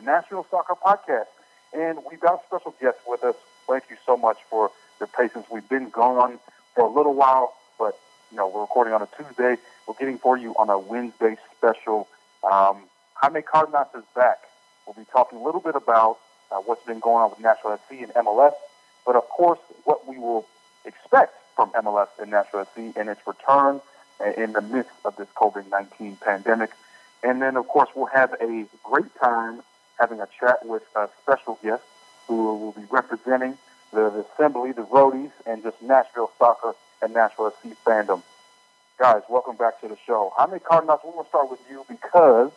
The National Soccer Podcast. And we've got a special guest with us. Thank you so much for your patience. We've been gone for a little while, but you know, we're recording on a Tuesday. We're getting for you on a Wednesday special. Um, Jaime Cardenas is back. We'll be talking a little bit about uh, what's been going on with Nashville FC and MLS, but of course, what we will expect from MLS and Nashville FC and its return in the midst of this COVID-19 pandemic. And then, of course, we'll have a great time having a chat with a special guest who will be representing the, the assembly, the roadies, and just Nashville soccer and Nashville SC fandom. Guys, welcome back to the show. Jaime Cardenas, we're to start with you because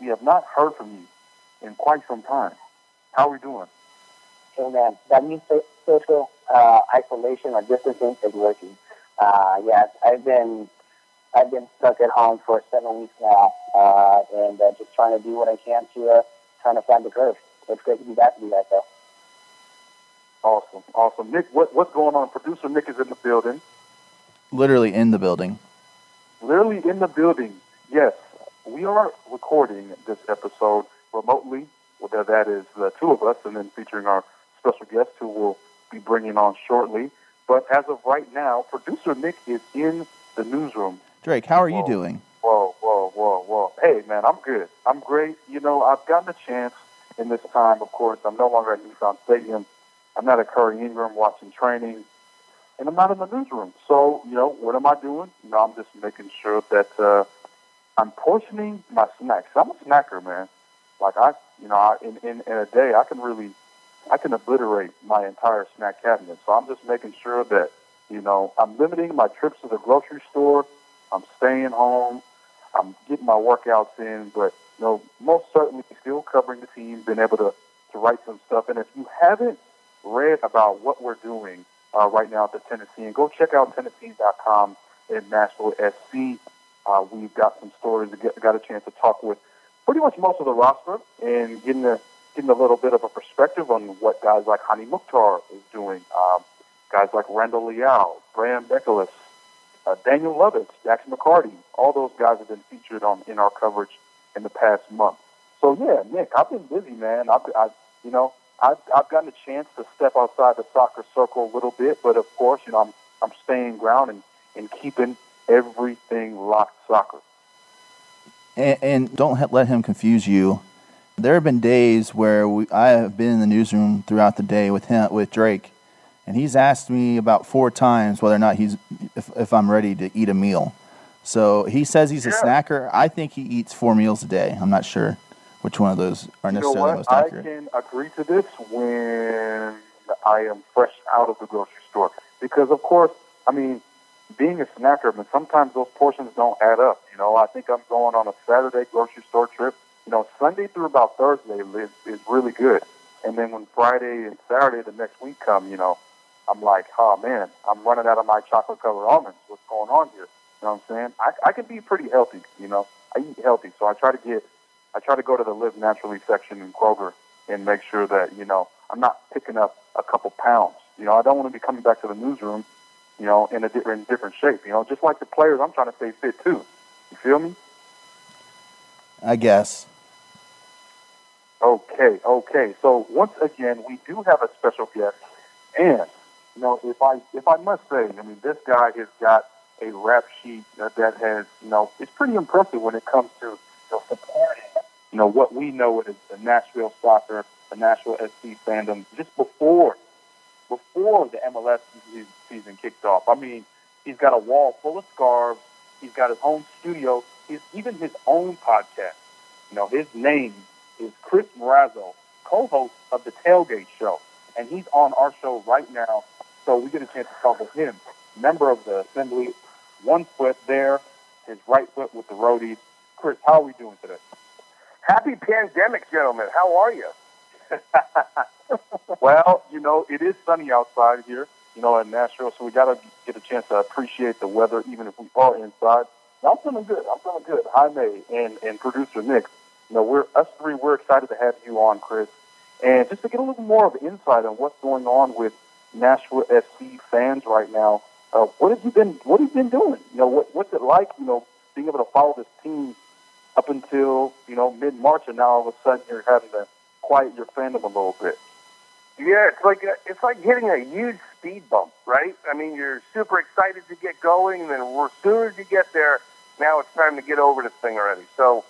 we have not heard from you in quite some time. How are we doing? Hey man, that means social uh, isolation or distancing is working. Uh, I've been I've been stuck at home for seven weeks now, uh, and uh, just trying to do what I can to uh, trying to find the curve. It's great to be back to you guys, though. Awesome, awesome. Nick, what, what's going on? Producer Nick is in the building. literally in the building. Literally in the building. Yes, we are recording this episode remotely. Well, that is the two of us, and then featuring our special guest who we'll be bringing on shortly. But as of right now, producer Nick is in the newsroom. Drake, how are you Whoa. doing? Hey, man, I'm good. I'm great. You know, I've gotten a chance in this time, of course. I'm no longer at Nissan Stadium. I'm not at Currey Ingram watching training, and I'm not in the newsroom. So, you know, what am I doing? You know, I'm just making sure that uh, I'm portioning my snacks. I'm a snacker, man. Like, I, you know, I, in, in, in a day, I can really, I can obliterate my entire snack cabinet. So I'm just making sure that, you know, I'm limiting my trips to the grocery store. I'm staying home. I'm getting my workouts in, but you know, most certainly still covering the team, been able to, to write some stuff. And if you haven't read about what we're doing uh, right now at the Tennessean, and go check out Tennessean.com in Nashville SC. Uh, we've got some stories. Get, got a chance to talk with pretty much most of the roster and getting a getting a little bit of a perspective on what guys like Hany Mukhtar is doing. Um, guys like Randall Leal, Graham Nicholas, uh, Daniel Lovitz, Jackson McCarty, all those guys have been featured on in our coverage in the past month. So yeah, Nick, I've been busy, man. I've, I, you know, I've, I've gotten a chance to step outside the soccer circle a little bit, but of course, you know, I'm I'm staying ground and, and keeping everything locked soccer. And, and don't ha- let him confuse you. There have been days where we, I have been in the newsroom throughout the day with him, with Drake, and he's asked me about four times whether or not he's if, if I'm ready to eat a meal. So he says he's a Yeah. snacker. I think he eats four meals a day. I'm not sure which one of those are necessarily You know most I can agree to this when I am fresh out of the grocery store. Because, of course, I mean, being a snacker, but sometimes those portions don't add up. You know, I think I'm going on a Saturday grocery store trip. You know, Sunday through about Thursday is, is really good. And then when Friday and Saturday the next week come, you know, I'm like, oh man, I'm running out of my chocolate covered almonds. What's going on here? You know what I'm saying? I, I can be pretty healthy, you know. I eat healthy, so I try to get I try to go to the Live Naturally section in Kroger and make sure that, you know, I'm not picking up a couple pounds. You know, I don't want to be coming back to the newsroom, you know, in a different, different shape. You know, just like the players, I'm trying to stay fit too. You feel me? I guess. Okay, okay. So once again, we do have a special guest, and you know, if I if I must say, I mean, this guy has got a rap sheet that, that has, you know, it's pretty impressive when it comes to you know, supporting, you know, what we know as the Nashville soccer, the Nashville SC fandom. Just before before the MLS season kicked off. I mean, he's got a wall full of scarves. He's got his own studio. He's even his own podcast. You know, his name is Chris Morazzo, co-host of the Tailgate Show, and he's on our show right now. So we get a chance to talk with him, member of the assembly, one foot there, his right foot with the roadies. Chris, how are we doing today? Happy pandemic, gentlemen. How are you? well, you know, it is sunny outside here, you know, in Nashville, so we got to get a chance to appreciate the weather, even if we are inside. I'm feeling good. I'm feeling good. Jaime and, and producer Nick, you know, we're us three. We're excited to have you on, Chris, and just to get a little more of insight on what's going on with Nashville SC fans right now. Uh, what have you been What have you been doing? You know, what, what's it like? You know, being able to follow this team up until you know mid March, and now all of a sudden you're having to quiet your fandom a little bit. Yeah, it's like a, it's like hitting a huge speed bump, right? I mean, you're super excited to get going, and then as soon as you get there, now it's time to get over this thing already. So,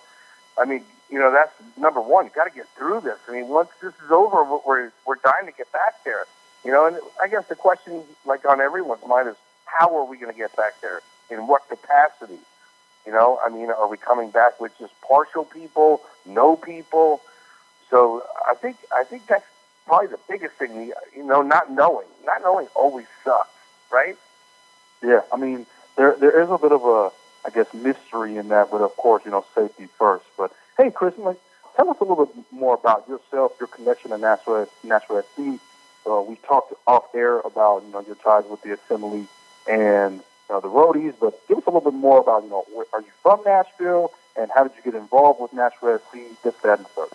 I mean, you know, that's number one. You got to get through this. I mean, once this is over, we're we're dying to get back there. You know, and I guess the question, like on everyone's mind, is how are we going to get back there? In what capacity? You know, I mean, are we coming back with just partial people, no people? So I think I think that's probably the biggest thing. You know, not knowing, not knowing always sucks, right? Yeah, I mean, there there is a bit of a, I guess, mystery in that, but of course, you know, safety first. But hey, Chris, tell us a little bit more about yourself, your connection to Nashville, Nashville SC. Uh, we talked off air about you know your ties with the assembly and uh, the roadies, but give us a little bit more about you know where, are you from Nashville and how did you get involved with Nashville SC, this, that, and third.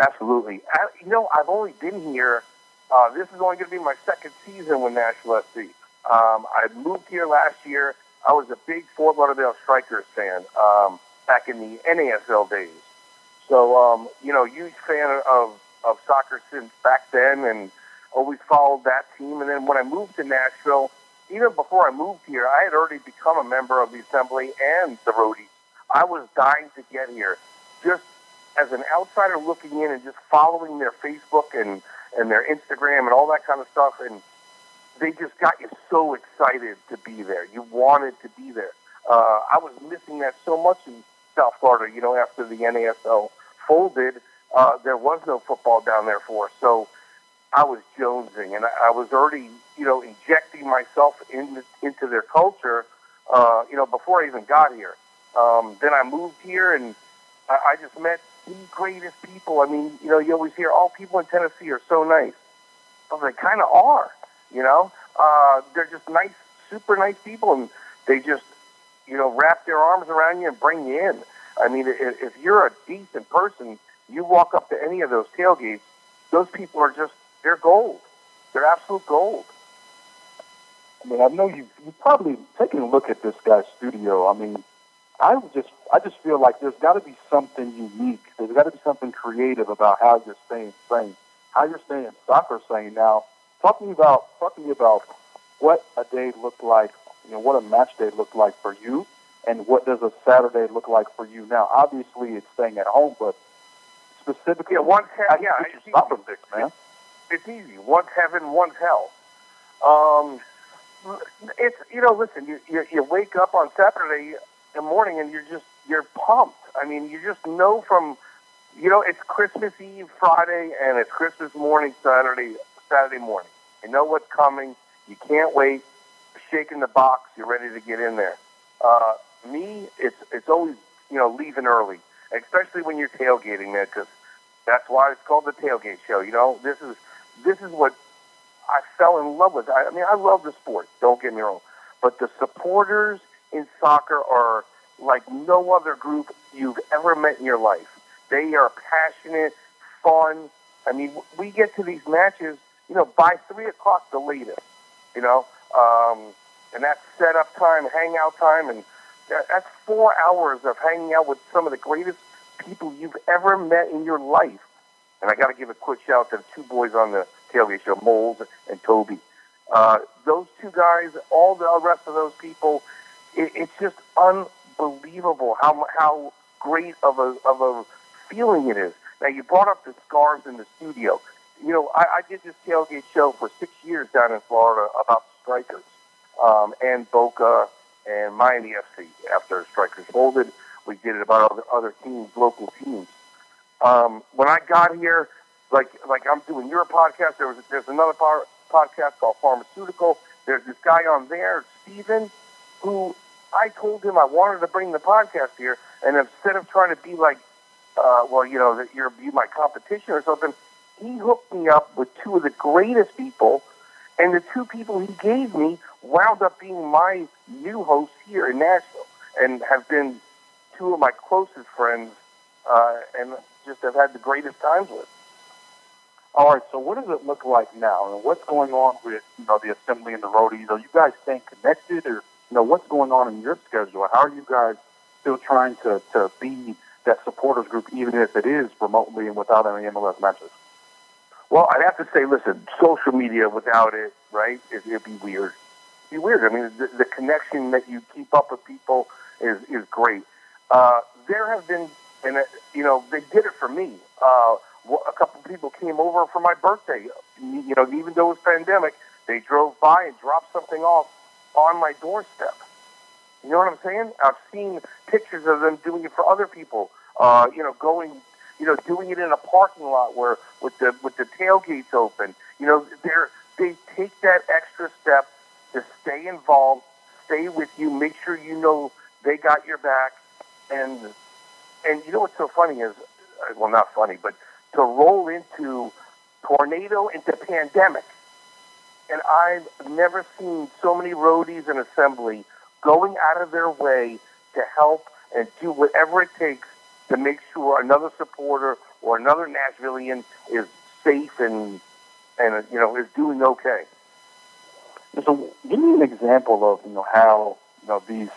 Absolutely. you know, I've only been here. Uh, this is only going to be my second season with Nashville SC. Um, I moved here last year. I was a big Fort Lauderdale Strikers fan um, back in the NASL days. So, um, you know, huge fan of, of soccer since back then and always followed that team. And then when I moved to Nashville, even before I moved here, I had already become a member of the Assembly and the Roadies. I was dying to get here. Just as an outsider looking in and just following their Facebook and, and their Instagram and all that kind of stuff, and they just got you so excited to be there. You wanted to be there. Uh, I was missing that so much in South Florida. You know, after the NASL folded, uh, there was no football down there for us. So I was jonesing, and I, I was already, you know, injecting myself in, into their culture. Uh, you know, before I even got here. Um, then I moved here, and I, I just met the greatest people. I mean, you know, you always hear, all oh, people in Tennessee are so nice. Well, they kind of are, you know. Uh, they're just nice, super nice people, and they just, you know, wrap their arms around you and bring you in. I mean, if, if you're a decent person, you walk up to any of those tailgates, those people are just, they're gold. They're absolute gold. I mean, I know you you probably taken a look at this guy's studio. I mean, I just I just feel like there's got to be something unique. There's got to be something creative about how you're staying sane, how you're staying soccer sane. Now, talk to me about talk to me about what a day looked like. You know, what a match day looked like for you, and what does a Saturday look like for you now? Obviously, it's staying at home, but specifically, yeah, one's how yeah, you it's soccer fix, man. It's easy. One's heaven, one's hell. Um, it's you know, listen, you, you you wake up on Saturday morning and you're just you're pumped. I mean, you just know from you know it's Christmas Eve Friday and it's Christmas morning Saturday Saturday morning. You know what's coming. You can't wait. Shaking the box. You're ready to get in there. Uh, me, it's it's always you know leaving early, especially when you're tailgating there, because that's why it's called the tailgate show. You know, this is this is what I fell in love with. I, I mean, I love the sport. Don't get me wrong, but the supporters in soccer are like no other group you've ever met in your life. They are passionate, fun. I mean, we get to these matches, you know, by three o'clock the latest, you know, um, and that's setup time, hangout time, and that's four hours of hanging out with some of the greatest people you've ever met in your life. And I got to give a quick shout out to the two boys on the tailgate show, Moles and Toby. Uh, those two guys, all the rest of those people, it, it's just unbelievable how how great of a of a feeling it is. Now you brought up the scars in the studio. you know, I, I did this tailgate show for six years down in Florida about strikers um, and Boca and Miami FC. After strikers folded, we did it about other, other teams, local teams. Um, when I got here, like like I'm doing your podcast, there was there's another par- podcast called Pharmaceutical. There's this guy on there, Steven, who I told him I wanted to bring the podcast here, and instead of trying to be like, uh, well, you know, that you're you my competition or something, he hooked me up with two of the greatest people, and the two people he gave me wound up being my new hosts here in Nashville, and have been two of my closest friends, uh, and just have had the greatest times with. All right, so what does it look like now? And what's going on with you know the assembly and the roadies? Are you guys staying connected, or you know what's going on in your schedule? How are you guys still trying to to be that supporters group, even if it is remotely and without any MLS matches? Well, I'd have to say, listen, social media without it, right? It, it'd be weird. It'd be weird. I mean, the, the connection that you keep up with people is is great. Uh, there have been, and uh, you know, they did it for me. Uh, a couple people came over for my birthday. You know, even though it was pandemic, they drove by and dropped something off on my doorstep. You know what I'm saying? I've seen pictures of them doing it for other people. Uh, you know, going, you know, doing it in a parking lot where with the with the tailgates open. You know, they're they take that extra step to stay involved, stay with you, make sure you know they got your back, and and you know what's so funny is, uh, well, not funny, but to roll into tornado into pandemic. And I've never seen so many roadies and assembly going out of their way to help and do whatever it takes to make sure another supporter or another Nashvilleian is safe and and you know is doing okay. So, give me an example of you know how you know these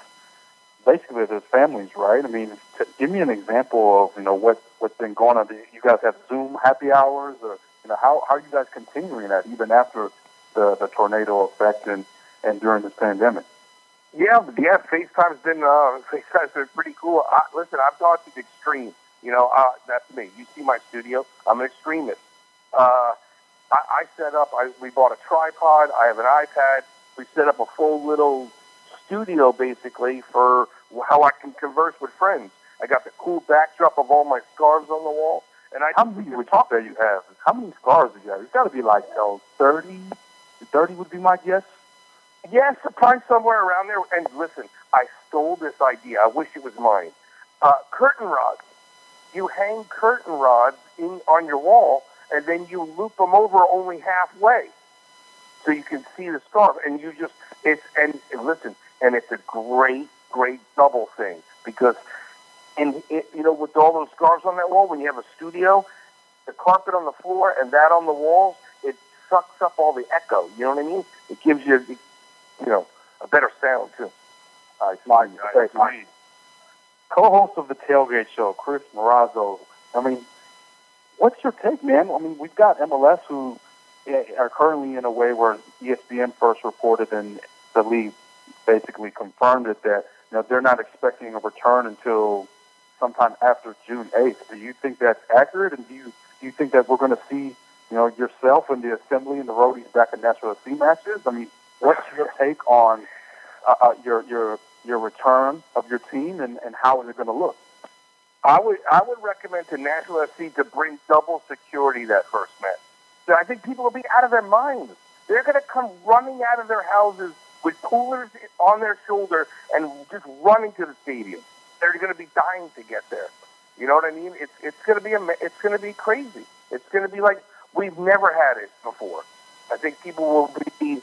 basically there's families, right? I mean, t- give me an example of you know what what's been going on. Do you guys have Zoom happy hours, or you know how how are you guys continuing that even after the the tornado effect and and during this pandemic? Yeah, yeah. FaceTime's been uh, FaceTime's been pretty cool. I, listen, I've gone to the extreme. You know, uh, that's me. You see my studio. I'm an extremist. Uh, I, I set up. I, we bought a tripod. I have an iPad. We set up a full little studio basically for how I can converse with friends. I got the cool backdrop of all my scarves on the wall. And I how many would you say you have? How many scarves do you have? It's got to be like you know, 30, 30 would be my guess. Yes, probably somewhere around there. And listen, I stole this idea. I wish it was mine. Uh, curtain rods. You hang curtain rods in on your wall, and then you loop them over only halfway, so you can see the scarf. And you just it's and, and listen, and it's a great, great double thing because, and it, you know, with all those scarves on that wall, when you have a studio, the carpet on the floor and that on the walls, it sucks up all the echo. You know what I mean? It gives you, you know, a better sound too. I smart. I agree. Co-host of the Tailgate Show, Chris Morazzo. I mean, what's your take, man? I mean, we've got MLS who eh, are currently in a way where ESPN first reported and the league basically confirmed it that you know they're not expecting a return until sometime after June 8th. Do you think that's accurate? And do you do you think that we're going to see you know yourself and the assembly and the roadies back in Nashville C matches? I mean, what's your take on uh, uh, your your your return of your team and, and how is it going to look? I would I would recommend to Nashville FC to bring double security that first match. So I think people will be out of their minds. They're going to come running out of their houses with coolers on their shoulder and just running to the stadium. They're going to be dying to get there. You know what I mean? It's it's going to be a, it's going to be crazy. It's going to be like we've never had it before. I think people will be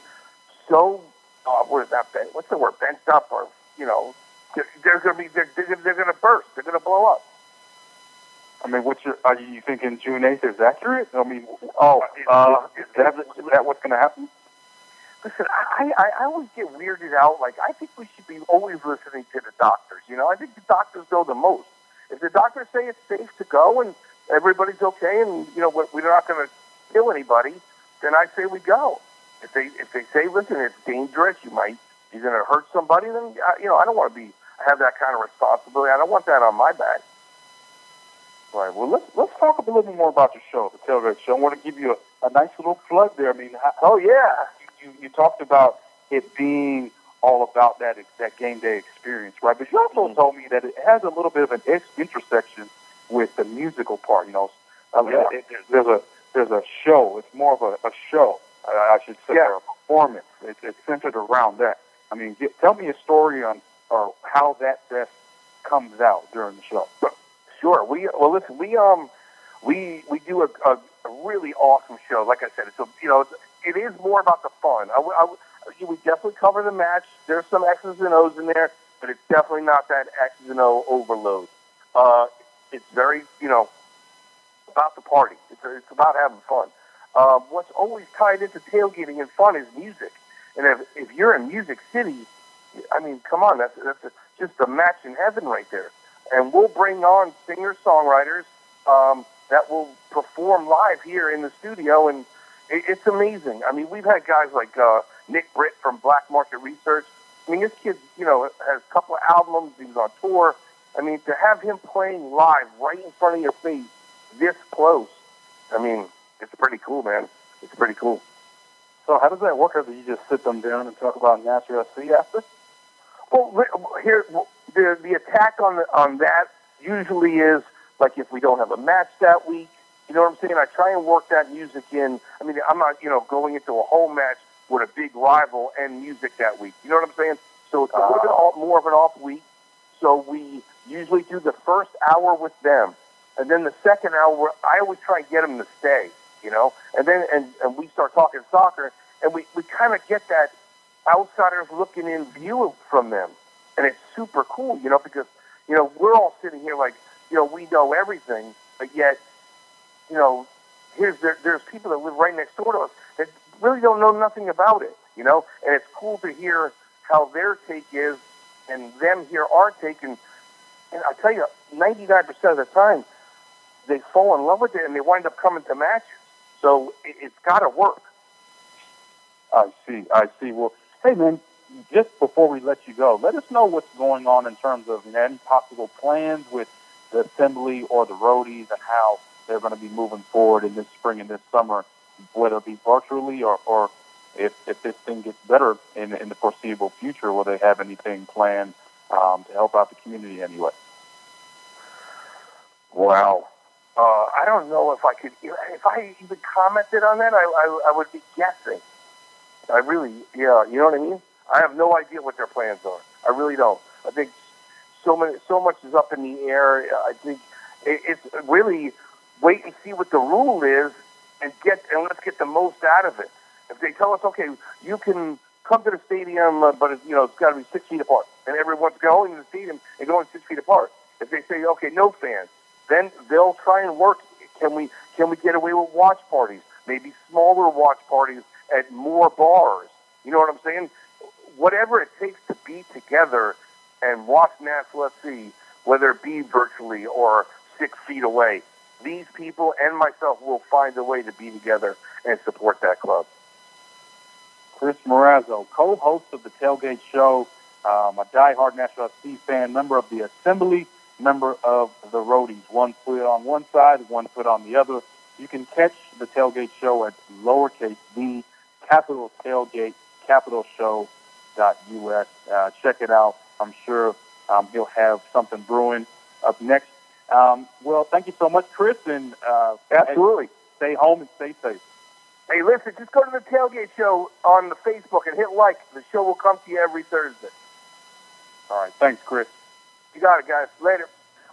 so uh, what is that? Bent, what's the word? Bent up, or you know, they're, they're going to be they're, they're, they're going to burst. They're going to blow up. I mean, what's your? Are you thinking June eighth is accurate? I mean, oh, uh, is, that is that what's going to happen? Listen, I, I, I always get weirded out. Like, I think we should be always listening to the doctors. You know, I think the doctors know the most. If the doctors say it's safe to go and everybody's okay and, you know, we're not going to kill anybody, then I say we go. If they if they say, listen, it's dangerous, you might, you're going to hurt somebody, then, uh, you know, I don't want to be, have that kind of responsibility. I don't want that on my back. Right. Well, let's let's talk a little bit more about your show, the Tailgate Show. I want to give you a, a nice little plug there. I mean, how, Oh yeah. You, you talked about it being all about that that game day experience, right? But you also Mhm. told me that it has a little bit of an ex- intersection with the musical part. You know, Oh, yeah. it, it, there's a there's a show. It's more of a, a show, I, I should say, Yeah. or a performance. It's, it's centered around that. I mean, get, tell me a story on or how that best comes out during the show. Sure. We well listen. We um we we do a, a, a really awesome show. Like I said, it's a you know it's, it is more about the fun. I, I w- we definitely cover the match. There's some X's and O's in there, but it's definitely not that X's and O overload. Uh, it's very you know about the party. It's it's about having fun. Um, what's always tied into tailgating and fun is music. And if if you're in Music City, I mean, come on, that's that's a, just a match in heaven right there and we'll bring on singer songwriters um, that will perform live here in the studio, and it, it's amazing. I mean, we've had guys like uh, Nick Britt from Black Market Research. I mean, this kid, you know, has a couple of albums. He was on tour. I mean, to have him playing live right in front of your face, this close, I mean, it's pretty cool, man. It's pretty cool. So how does that work? Or do you just sit them down and talk about Nashville SC after? Well, here the the attack on the, on that usually is like if we don't have a match that week. You know what I'm saying? I try and work that music in. I mean, I'm not you know going into a home match with a big rival and music that week. You know what I'm saying? So it's a little bit off, more of an off week. So we usually do the first hour with them, and then the second hour I always try and get them to stay. You know, and then and, and we start talking soccer, and we we kind of get that outsiders looking in view from them. And it's super cool, you know, because, you know, we're all sitting here like, you know, we know everything, but yet, you know, here's there, there's people that live right next door to us that really don't know nothing about it, you know, and it's cool to hear how their take is and them hear our take. And, I tell you, 99% of the time, they fall in love with it and they wind up coming to matches. So it, it's got to work. I see. I see. Well, hey man, just before we let you go, let us know what's going on in terms of any possible plans with the assembly or the roadies and how they're going to be moving forward in this spring and this summer, whether it be virtually or, or if, if this thing gets better in, in the foreseeable future, will they have anything planned um, to help out the community anyway? Wow. Uh, I don't know if I could, if I even commented on that, I, I, I would be guessing. I really, yeah, you know what I mean? I have no idea what their plans are. I really don't. I think so many, so much is up in the air. I think it, it's really wait and see what the rule is, and get and let's get the most out of it. If they tell us, okay, you can come to the stadium, uh, but it's, you know it's got to be six feet apart, and everyone's going to the stadium and going six feet apart. If they say, okay, no fans, then they'll try and work. Can we can we get away with watch parties? Maybe smaller watch parties at more bars. You know what I'm saying? Whatever it takes to be together and watch Nashville FC, whether it be virtually or six feet away, these people and myself will find a way to be together and support that club. Chris Morazzo, co-host of the Tailgate Show, um, a diehard Nashville FC fan, member of the Assembly, member of the Roadies. One foot on one side, one foot on the other. You can catch the Tailgate Show at lowercase the capital tailgate capital show dot us. Uh, check it out. I'm sure um, he'll have something brewing up next. Um, well, thank you so much, Chris, and uh, Absolutely. stay home and stay safe. Hey, listen, just go to the Tailgate Show on the Facebook and hit like. The show will come to you every Thursday. All right, thanks, Chris. You got it, guys. Later.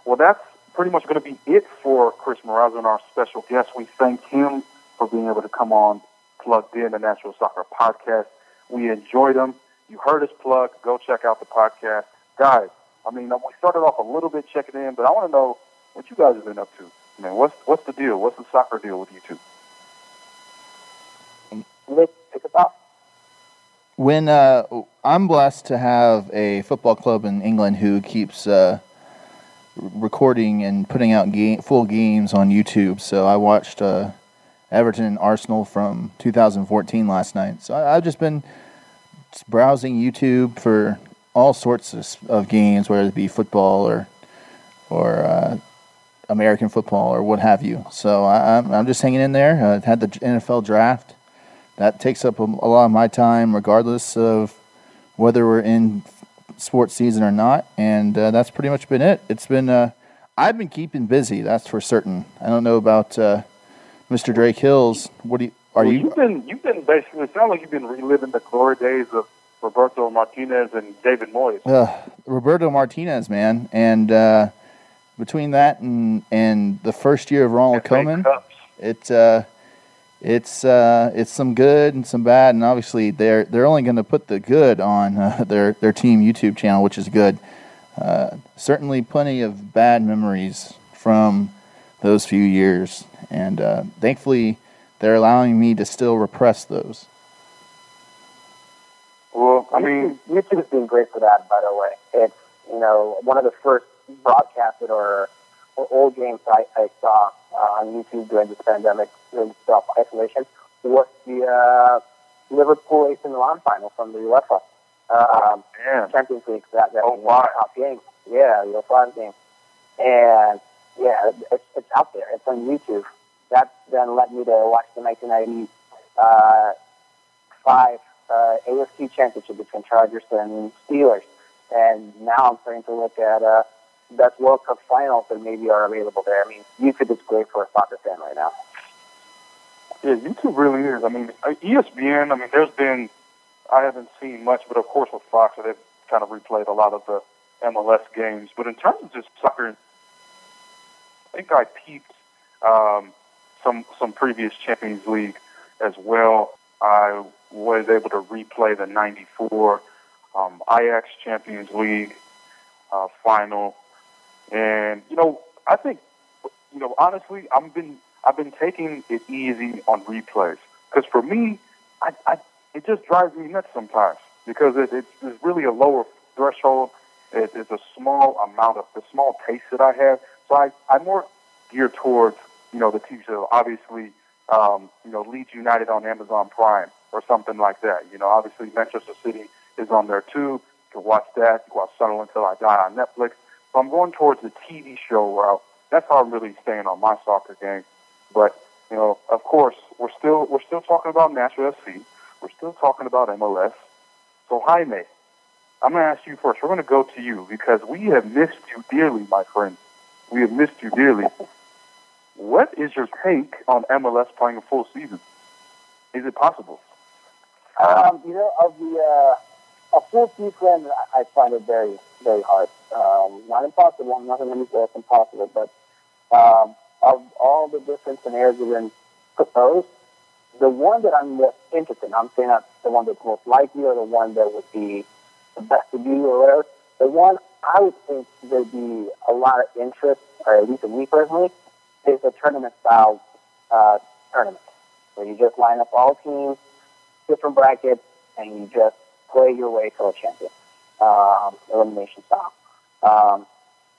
Well, that's pretty much going to be it for Chris Morazzo and our special guest. We thank him for being able to come on Plugged In, the National Soccer Podcast. We enjoyed him. You heard his plug. Go check out the podcast. Guys, I mean, we started off a little bit checking in, but I want to know what you guys have been up to. I mean, what's, what's the deal? What's the soccer deal with you two? Let's pick it up. When uh, I'm blessed to have a football club in England who keeps uh, recording and putting out game, full games on YouTube. So I watched uh, Everton and Arsenal from 2014 last night. So I, I've just been browsing YouTube for all sorts of, of games, whether it be football or or uh, American football or what have you. So I, I'm I'm just hanging in there. I had the NFL draft. That takes up a, a lot of my time, regardless of whether we're in sports season or not. And uh, that's pretty much been it. It's been uh, I've been keeping busy. That's for certain. I don't know about uh, Mr. Drake Hills. What do you? Are well, you? You've been you've been basically. It sounds like you've been reliving the glory days of Roberto Martinez and David Moyes. Uh, Roberto Martinez, man, and uh, between that and and the first year of Ronald FA Koeman, it's uh, it's uh, it's some good and some bad, and obviously they're they're only going to put the good on uh, their their team YouTube channel, which is good. Uh, certainly, plenty of bad memories from those few years, and uh, thankfully, they're allowing me to still repress those. I mean, YouTube has been great for that. By the way, it's you know one of the first broadcasted or, or old games I, I saw uh, on YouTube during this pandemic, during self isolation, was the uh, Liverpool AC Milan final from the UEFA um, man, Champions League. That that Oh, wow. top game. Yeah, the UEFA game, and yeah, it's, it's out there. It's on YouTube. That then led me to watch the 1990 uh, AFC championship between Chargers and Steelers. And now I'm starting to look at uh, Dutch World Cup finals that maybe are available there. I mean, YouTube is great for a soccer fan right now. yeah, YouTube really is. I mean, uh, ESPN. I mean, there's been I haven't seen much, but of course with Fox, they've kind of replayed a lot of the MLS games. But in terms of just soccer, I think I peeped um, some some previous Champions League as well. I was able to replay the '94 um, Champions League uh, final, and you know, I think you know honestly, I've been I've been taking it easy on replays because for me, I, I it just drives me nuts sometimes because it, it's, it's really a lower threshold. It, it's a small amount of the small taste that I have. So I I'm more geared towards you know the TV show. Obviously, um, you know Leeds United on Amazon Prime or something like that. You know, obviously Manchester City is on there too. You can watch that. You can watch Sunderland Until I Die on Netflix. So I'm going towards the TV show route. That's how I'm really staying on my soccer game. But you know, of course, we're still we're still talking about Nashville FC. We're still talking about MLS. So Jaime, I'm going to ask you first. We're going to go to you because we have missed you dearly, my friend. We have missed you dearly. What is your take on MLS playing a full season? Is it possible? Um, you know, of the uh, a full season, I I find it very, very hard. Um, not impossible. I'm not going to say it's impossible, but um, of all the different scenarios that have been proposed, the one that I'm most interested in, I'm saying not the one that's most likely or the one that would be the best to do or whatever. The one I would think there'd be a lot of interest, or at least in me personally, is a tournament style uh, tournament where you just line up all teams different brackets, and you just play your way to a champion, um, elimination style. Um,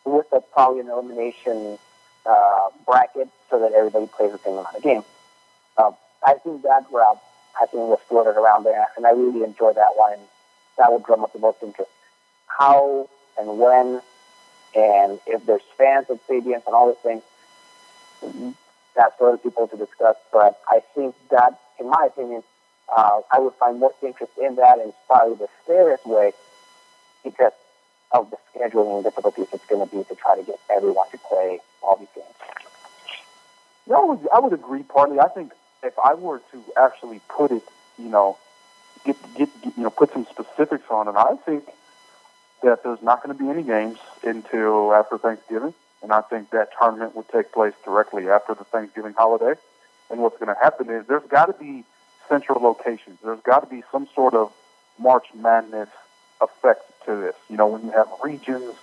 with a, probably an elimination uh, bracket so that everybody plays the same amount of games. Um, I think that route, I think, was floated around there, and I really enjoy that one. That would drum up the most interest. How and when, and if there's fans at stadiums and all those things, that's for other people to discuss. But I think that, in my opinion, uh, I would find more interest in that, and probably the fairest way because of the scheduling difficulties it's going to be to try to get everyone to play all these games. Yeah, I would, I would agree partly. I think if I were to actually put it, you know, get, get, get you know, put some specifics on it, I think that there's not going to be any games until after Thanksgiving, and I think that tournament would take place directly after the Thanksgiving holiday. And what's going to happen is there's got to be central locations. There's got to be some sort of March Madness effect to this. You know, when you have regions,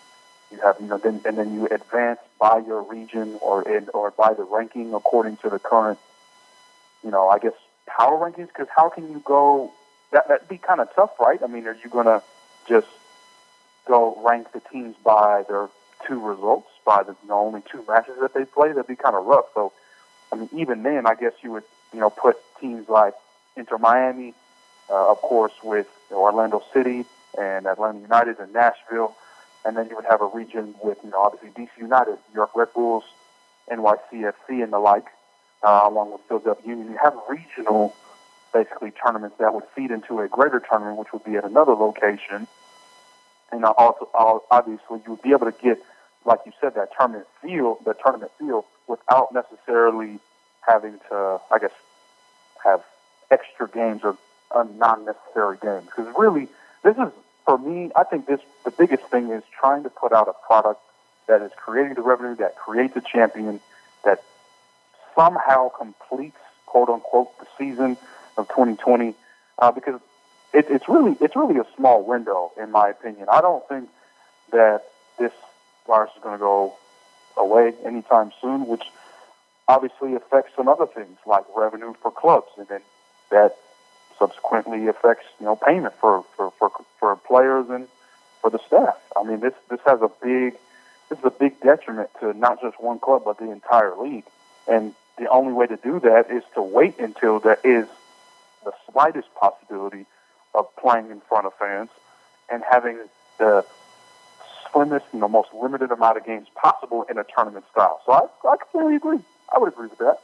you have you know, then and then you advance by your region or in or by the ranking according to the current, you know, I guess power rankings. Because how can you go? That that'd be kind of tough, right? I mean, are you gonna just go rank the teams by their two results, by the you know, only two matches that they play? That'd be kind of rough. So, I mean, even then, I guess you would you know put teams like Inter Miami, uh, of course, with Orlando City and Atlanta United and Nashville, and then you would have a region with you know obviously DC United, New York Red Bulls, NYCFC and the like, uh, along with Philadelphia Union. You have regional, basically tournaments that would feed into a greater tournament, which would be at another location. And also, obviously, you would be able to get, like you said, that tournament feel, the tournament feel, without necessarily having to, I guess, have extra games or non-necessary games. Because really, this is for me. I think this the biggest thing is trying to put out a product that is creating the revenue, that creates a champion, that somehow completes quote unquote the season of 2020. Uh, because it, it's really it's really a small window, in my opinion. I don't think that this virus is going to go away anytime soon, which obviously affects some other things like revenue for clubs, and then that subsequently affects you know payment for for for, for players and for the staff. I mean, this this has a big this is a big detriment to not just one club but the entire league. And the only way to do that is to wait until there is the slightest possibility of playing in front of fans and having the slimmest, you know, most limited amount of games possible in a tournament style. So I, I completely agree. I would agree with that.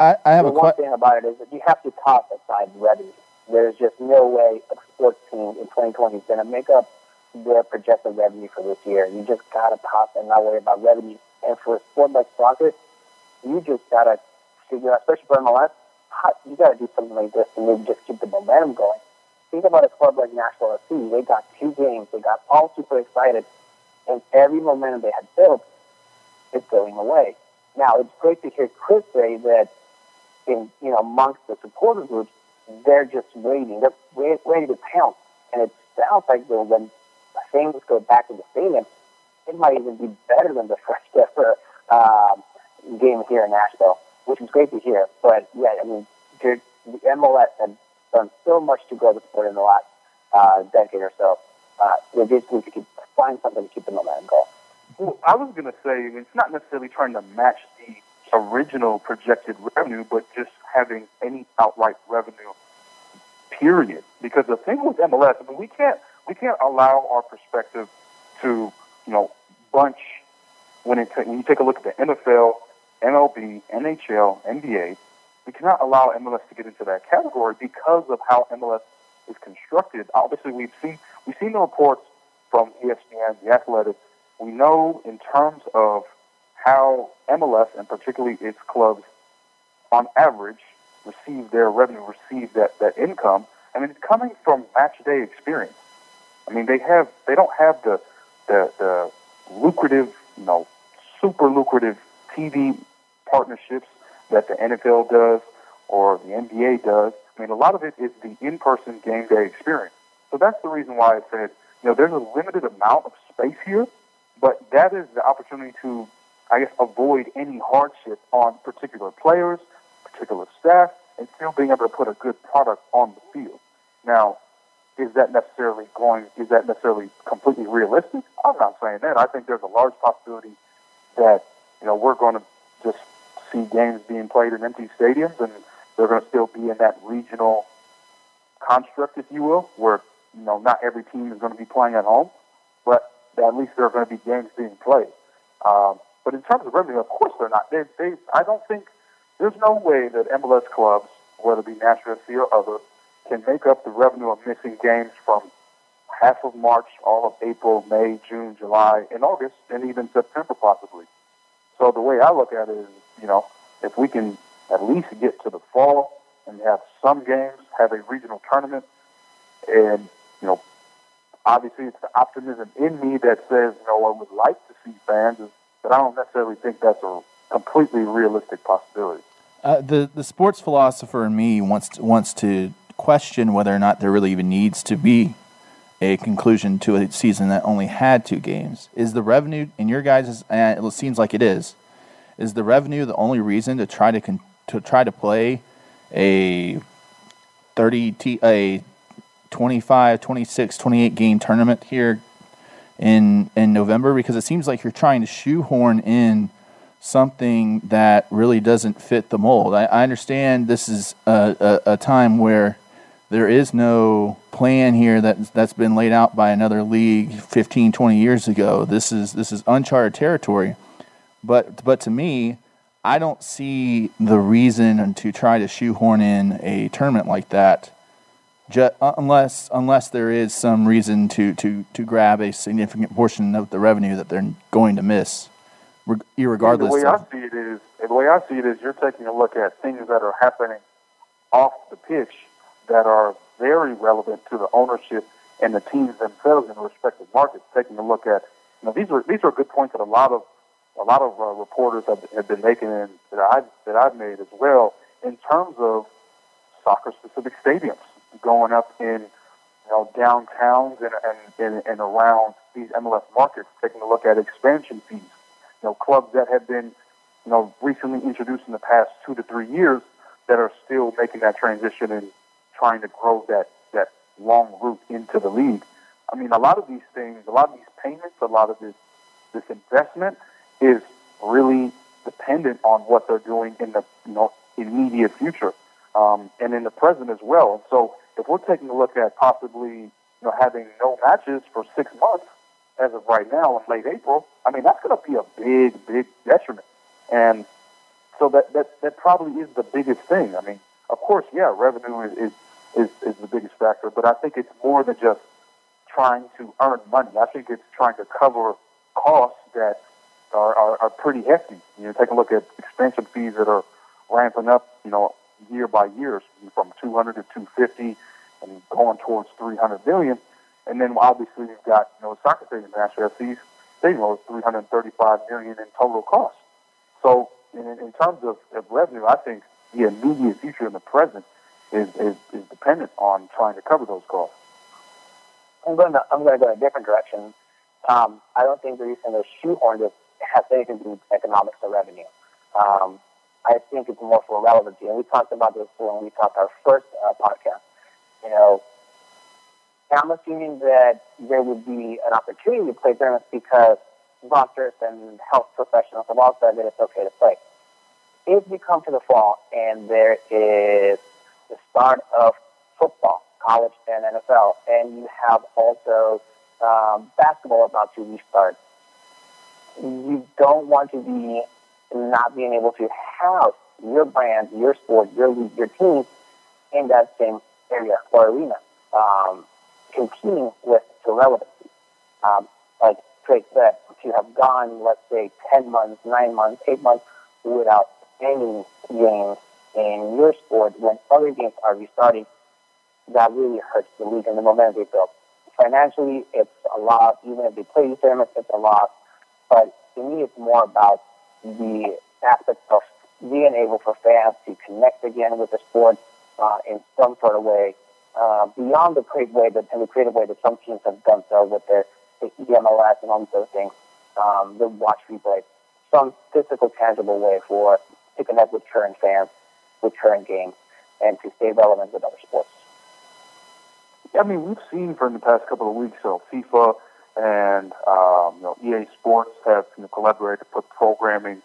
I, I have the a one question. thing about it is that you have to toss aside revenue. There's just no way a sports team in 2020 is going to make up their projected revenue for this year. You just got to toss and not worry about revenue. And for a sport like soccer, you just got to figure out, especially for MLS, how, you got to do something like this to maybe just keep the momentum going. Think about a club like Nashville FC. They got two games. They got all super excited. And every momentum they had built is going away. Now, it's great to hear Chris say that in, you know, amongst the supporter groups, they're just waiting. They're wait, ready to pounce. And it sounds like when, when things go back to the stadium, it might even be better than the first ever um, game here in Nashville, which is great to hear. But yeah, I mean, the MLS has done so much to grow the sport in the last uh, decade or so. Uh, they just need to keep, find something to keep the momentum going. Well, I was going to say it's not necessarily trying to match the original projected revenue, but just having any outright revenue. Period. Because the thing with MLS, I mean, we can't we can't allow our perspective to you know bunch when it when you take a look at the NFL, MLB, NHL, NBA. We cannot allow MLS to get into that category because of how MLS is constructed. Obviously, we've seen we've seen the reports from ESPN, The Athletic. We know in terms of how MLS and particularly its clubs, on average, receive their revenue, receive that, that income. I mean, it's coming from match day experience. I mean, they have they don't have the the, the lucrative, you know, super lucrative TV partnerships that the NFL does or the NBA does. I mean, a lot of it is the in-person game day experience. So that's the reason why I said, you know, there's a limited amount of space here, but that is the opportunity to, I guess, avoid any hardship on particular players, particular staff, and still being able to put a good product on the field. Now, is that necessarily going? Is that necessarily completely realistic? I'm not saying that. I think there's a large possibility that you know we're going to just see games being played in empty stadiums, and they're going to still be in that regional construct, if you will, where you know not every team is going to be playing at home, but at least there are going to be games being played. Um, but in terms of revenue, of course they're not. They, they, I don't think there's no way that MLS clubs, whether it be Nashville FC or others, can make up the revenue of missing games from half of March, all of April, May, June, July, and August, and even September possibly. So the way I look at it is, you know, if we can at least get to the fall and have some games, have a regional tournament, and you know, obviously it's the optimism in me that says, you know, I would like to see fans, but I don't necessarily think that's a completely realistic possibility. Uh, the the sports philosopher in me wants to, wants to question whether or not there really even needs to be a conclusion to a season that only had two games. Is the revenue in your guys' and it seems like it is. Is the revenue the only reason to try to con, to try to play a 30 t, a 25, 26, 28 game tournament here in in November because it seems like you're trying to shoehorn in something that really doesn't fit the mold. I, I understand this is a, a, a, time where there is no plan here that that's been laid out by another league 15, 20 years ago. This is this is uncharted territory. But but to me, I don't see the reason to try to shoehorn in a tournament like that, ju- uh, unless unless there is some reason to, to, to grab a significant portion of the revenue that they're going to miss, reg- irregardless. The way of, I see it is, the way I see it is, you're taking a look at things that are happening off the pitch that are very relevant to the ownership and the teams themselves in the respective markets. Taking a look at, you know, these are these are good points that a lot of a lot of uh, reporters have, have been making, and that I that I've made as well in terms of soccer specific stadiums going up in you know downtowns and and, and and around these MLS markets. Taking a look at expansion fees, you know, clubs that have been you know recently introduced in the past two to three years that are still making that transition and trying to grow that that long route into the league. I mean, a lot of these things, a lot of these payments, a lot of this this investment is really dependent on what they're doing in the you know immediate future um, and in the present as well. And so, if we're taking a look at possibly you know having no matches for six months as of right now in late April, I mean that's going to be a big, big detriment. And so that that that probably is the biggest thing. I mean, of course, yeah, revenue is is is, is the biggest factor, but I think it's more than just trying to earn money. I think it's trying to cover costs that are, are, are pretty hefty. You know, take a look at expansion fees that are ramping up, you know, year by year from 200 to 250 and going towards 300 million. And then obviously you've got, you know, soccer stadium, Nashville FC's stadium was 335 million in total cost. So in, in terms of, of revenue, I think the immediate future and the present is, is, is dependent on trying to cover those costs. I'm going to I'm going to go a different direction. Um, I don't think the reason they're shoehorned it has anything to do with economics or revenue. Um, I think it's more for relevancy, and we talked about this when we talked our first uh, podcast. You know, I'm assuming that there would be an opportunity to play tournaments because doctors and health professionals have all said that it's okay to play. If we come to the fall and there is the start of football, college and NFL, and you have also um, basketball about to restart, you don't want to be not being able to have your brand, your sport, your league, your team in that same area or arena, um, competing with the relevancy. Um, like Drake said, to have gone, let's say, 10 months, 9 months, 8 months without any games in your sport when other games are restarting, that really hurts the league and the momentum they built. Financially, it's a loss. Even if they play these tournaments, it's a loss. But to me, it's more about the aspect of being able for fans to connect again with the sport uh, in some sort of way, uh, beyond the creative way that, and the creative way that some teams have done so with their the EMLS and all other things, um, the watch replay, some physical, tangible way for to connect with current fans, with current games, and to stay relevant with other sports. I mean, we've seen for the past couple of weeks, so FIFA and um, you know, EA Sports have you know, collaborated to put programming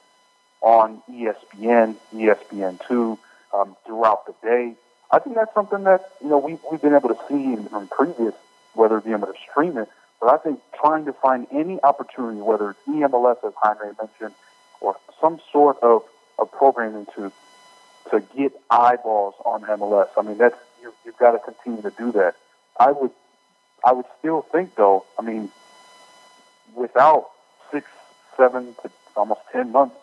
on ESPN, ESPN2 um, throughout the day. I think that's something that you know we we've been able to see in, in previous, whether it be able to stream it. But I think trying to find any opportunity, whether it's EMLS as Heinrich mentioned, or some sort of, of programming to to get eyeballs on MLS. I mean, that's you, you've got to continue to do that. I would I would still think though. I mean, without six, seven to almost ten months,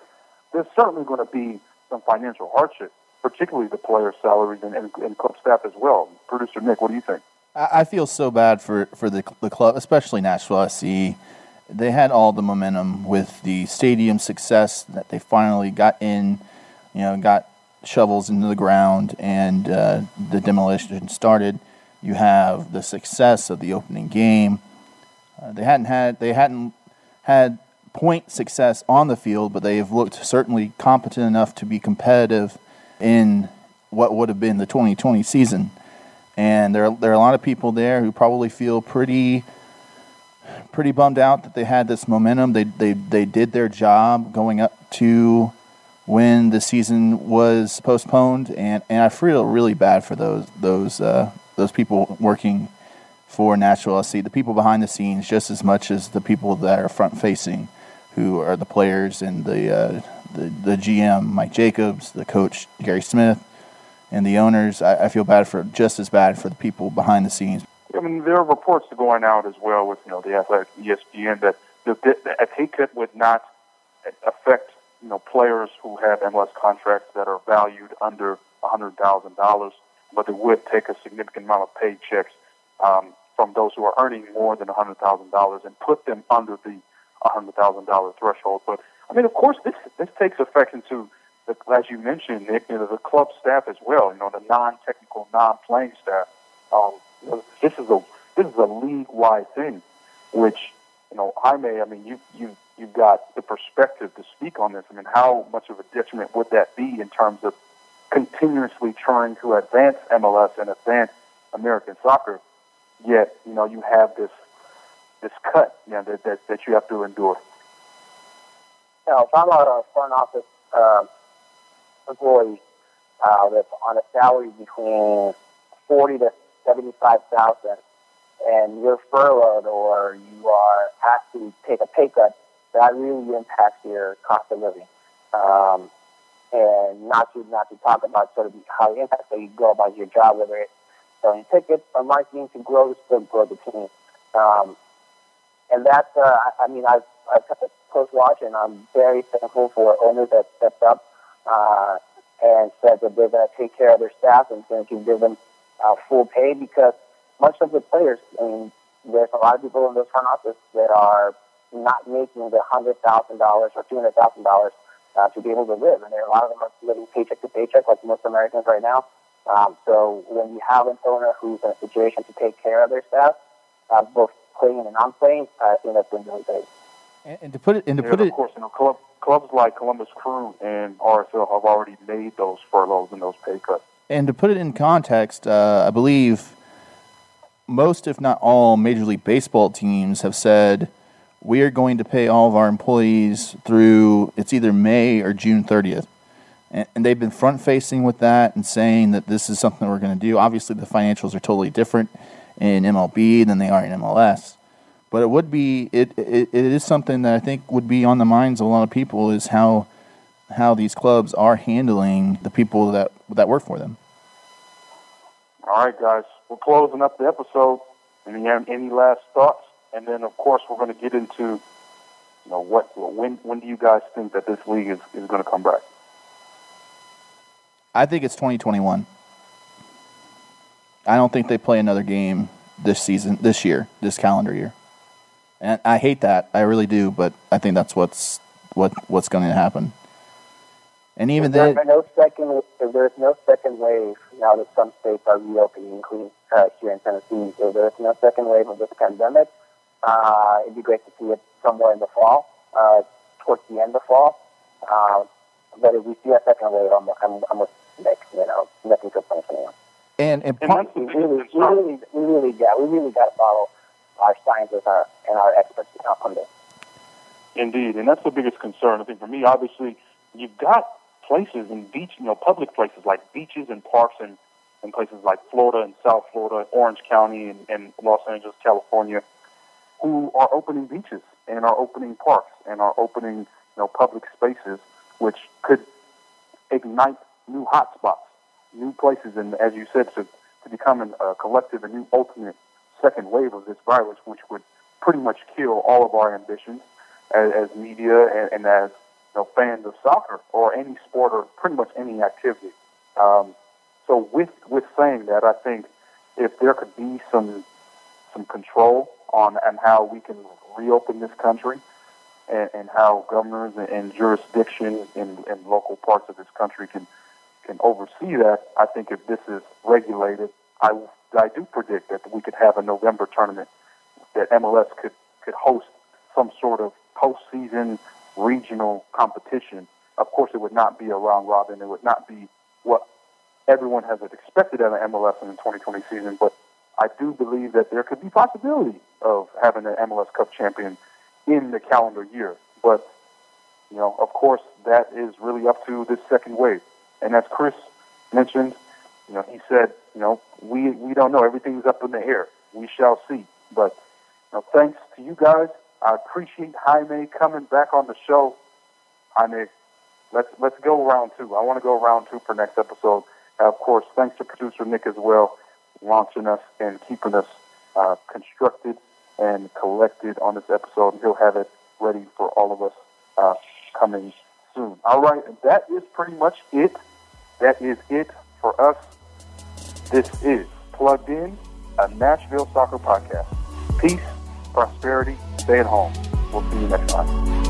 there's certainly going to be some financial hardship, particularly the players' salaries and, and, and club staff as well. Producer Nick, what do you think? I feel so bad for, for the, the club, especially Nashville SC. They had all the momentum with the stadium success that they finally got in, you know, got shovels into the ground and uh, the demolition started. You have the success of the opening game. Uh, they hadn't had they hadn't had point success on the field, but they have looked certainly competent enough to be competitive in what would have been the 2020 season. And there, there are a lot of people there who probably feel pretty, pretty bummed out that they had this momentum. They, they, they did their job going up to when the season was postponed, and, and I feel really bad for those those uh, those people working for Nashville SC, the people behind the scenes, just as much as the people that are front facing, who are the players and the uh, the, the GM Mike Jacobs, the coach Gary Smith, and the owners. I, I feel bad for just as bad for the people behind the scenes. I mean, there are reports going out as well with you know the athletic ESPN that the, the, a pay cut would not affect you know players who have MLS contracts that are valued under a hundred thousand dollars, but it would take a significant amount of paychecks um, from those who are earning more than a hundred thousand dollars and put them under the hundred thousand dollar threshold. But I mean, of course, this this takes effect into the, as you mentioned, Nick, you know, the club staff as well. You know, the non-technical, non-playing staff. Um, you know, this is a this is a league-wide thing, which you know, Jaime. I mean, you you you've got the perspective to speak on this. I mean, how much of a detriment would that be in terms of continuously trying to advance MLS and advance American soccer? Yet, you know, you have this this cut, you know, that that, that you have to endure. Now, if I'm a front office uh, employee uh, that's on a salary between forty to seventy-five thousand, and you're furloughed or you are asked to take a pay cut, that really impacts your cost of living. Um, and not to not to talk about sort of how it impacts how you go about your job, whether it's selling tickets or marketing to grow to grow the team. Um, and that's, uh, I mean, I've, I've kept a close watch, and I'm very thankful for owners that stepped up uh, and said that they're going to take care of their staff and going to give them uh, full pay because much of the players, I mean, there's a lot of people in those front office that are not making the hundred thousand dollars or two hundred thousand dollars uh, to be able to live, and there a lot of them are living paycheck to paycheck, like most Americans right now. Um, so when you have an owner who's in a situation to take care of their staff, uh, both playing and non-playing, I think that's been really great. And, and to put it, and to Yeah, put of it, course, you know, club, clubs like Columbus Crew and RSL have already made those furloughs and those pay cuts. and to put it in context, uh, I believe most, if not all, Major League Baseball teams have said we are going to pay all of our employees through it's either May or June 30th. And, and they've been front facing with that and saying that this is something we're going to do. Obviously, the financials are totally different in MLB than they are in MLS. But it would be it, it, it is something that I think would be on the minds of a lot of people is how how these clubs are handling the people that that work for them. All right, guys, we're closing up the episode. Any any last thoughts? And then, of course, we're going to get into, you know, what when when do you guys think that this league is, is going to come back? I think it's 2021. I don't think they play another game this season, this year, this calendar year. And I hate that. I really do, but I think that's what's what what's going to happen. And even then, no second, if there's no second wave now that some states are reopening, including uh, here in Tennessee, if there's no second wave of this pandemic, uh, it'd be great to see it somewhere in the fall, uh, towards the end of fall. Uh, but if we see a second wave, I'm, I'm, I'm with Nick, you know, nothing till 2021. and and And that's We really, we really, we really got, we really got to follow our scientists our, and our experts on this. Indeed, and that's the biggest concern. I think for me, obviously, you've got places and beach, you know, public places like beaches and parks and, and places like Florida and South Florida, Orange County and, and Los Angeles, California, who are opening beaches and are opening parks and are opening, you know, public spaces, which could ignite new hotspots, new places, and as you said, to, to become a collective, a new ultimate second wave of this virus, which would pretty much kill all of our ambitions as, as media and, and as you know, fans of soccer or any sport or pretty much any activity. Um, so with with saying that, I think if there could be some some control on and how we can reopen this country and, and how governors and, and jurisdiction in, in local parts of this country can can oversee that, I think if this is regulated, I, I do predict that we could have a November tournament that MLS could, could host some sort of postseason regional competition. Of course, it would not be a round robin. It would not be what everyone has expected out of MLS in the 2020 season, but I do believe that there could be possibility of having an MLS Cup champion in the calendar year. But, you know, of course, that is really up to this second wave. And as Chris mentioned, you know, he said, you know, we, we don't know. Everything's up in the air. We shall see. But, you know, thanks to you guys. I appreciate Jaime coming back on the show. Jaime, let's let's go round two. I want to go round two for next episode. Uh, of course, thanks to producer Nick as well, launching us and keeping us uh, constructed and collected on this episode. He'll have it ready for all of us uh, coming soon. All right, and that is pretty much it. That is it for us. This is Plugged In, a Nashville soccer podcast. Peace, prosperity, stay at home. We'll see you next time.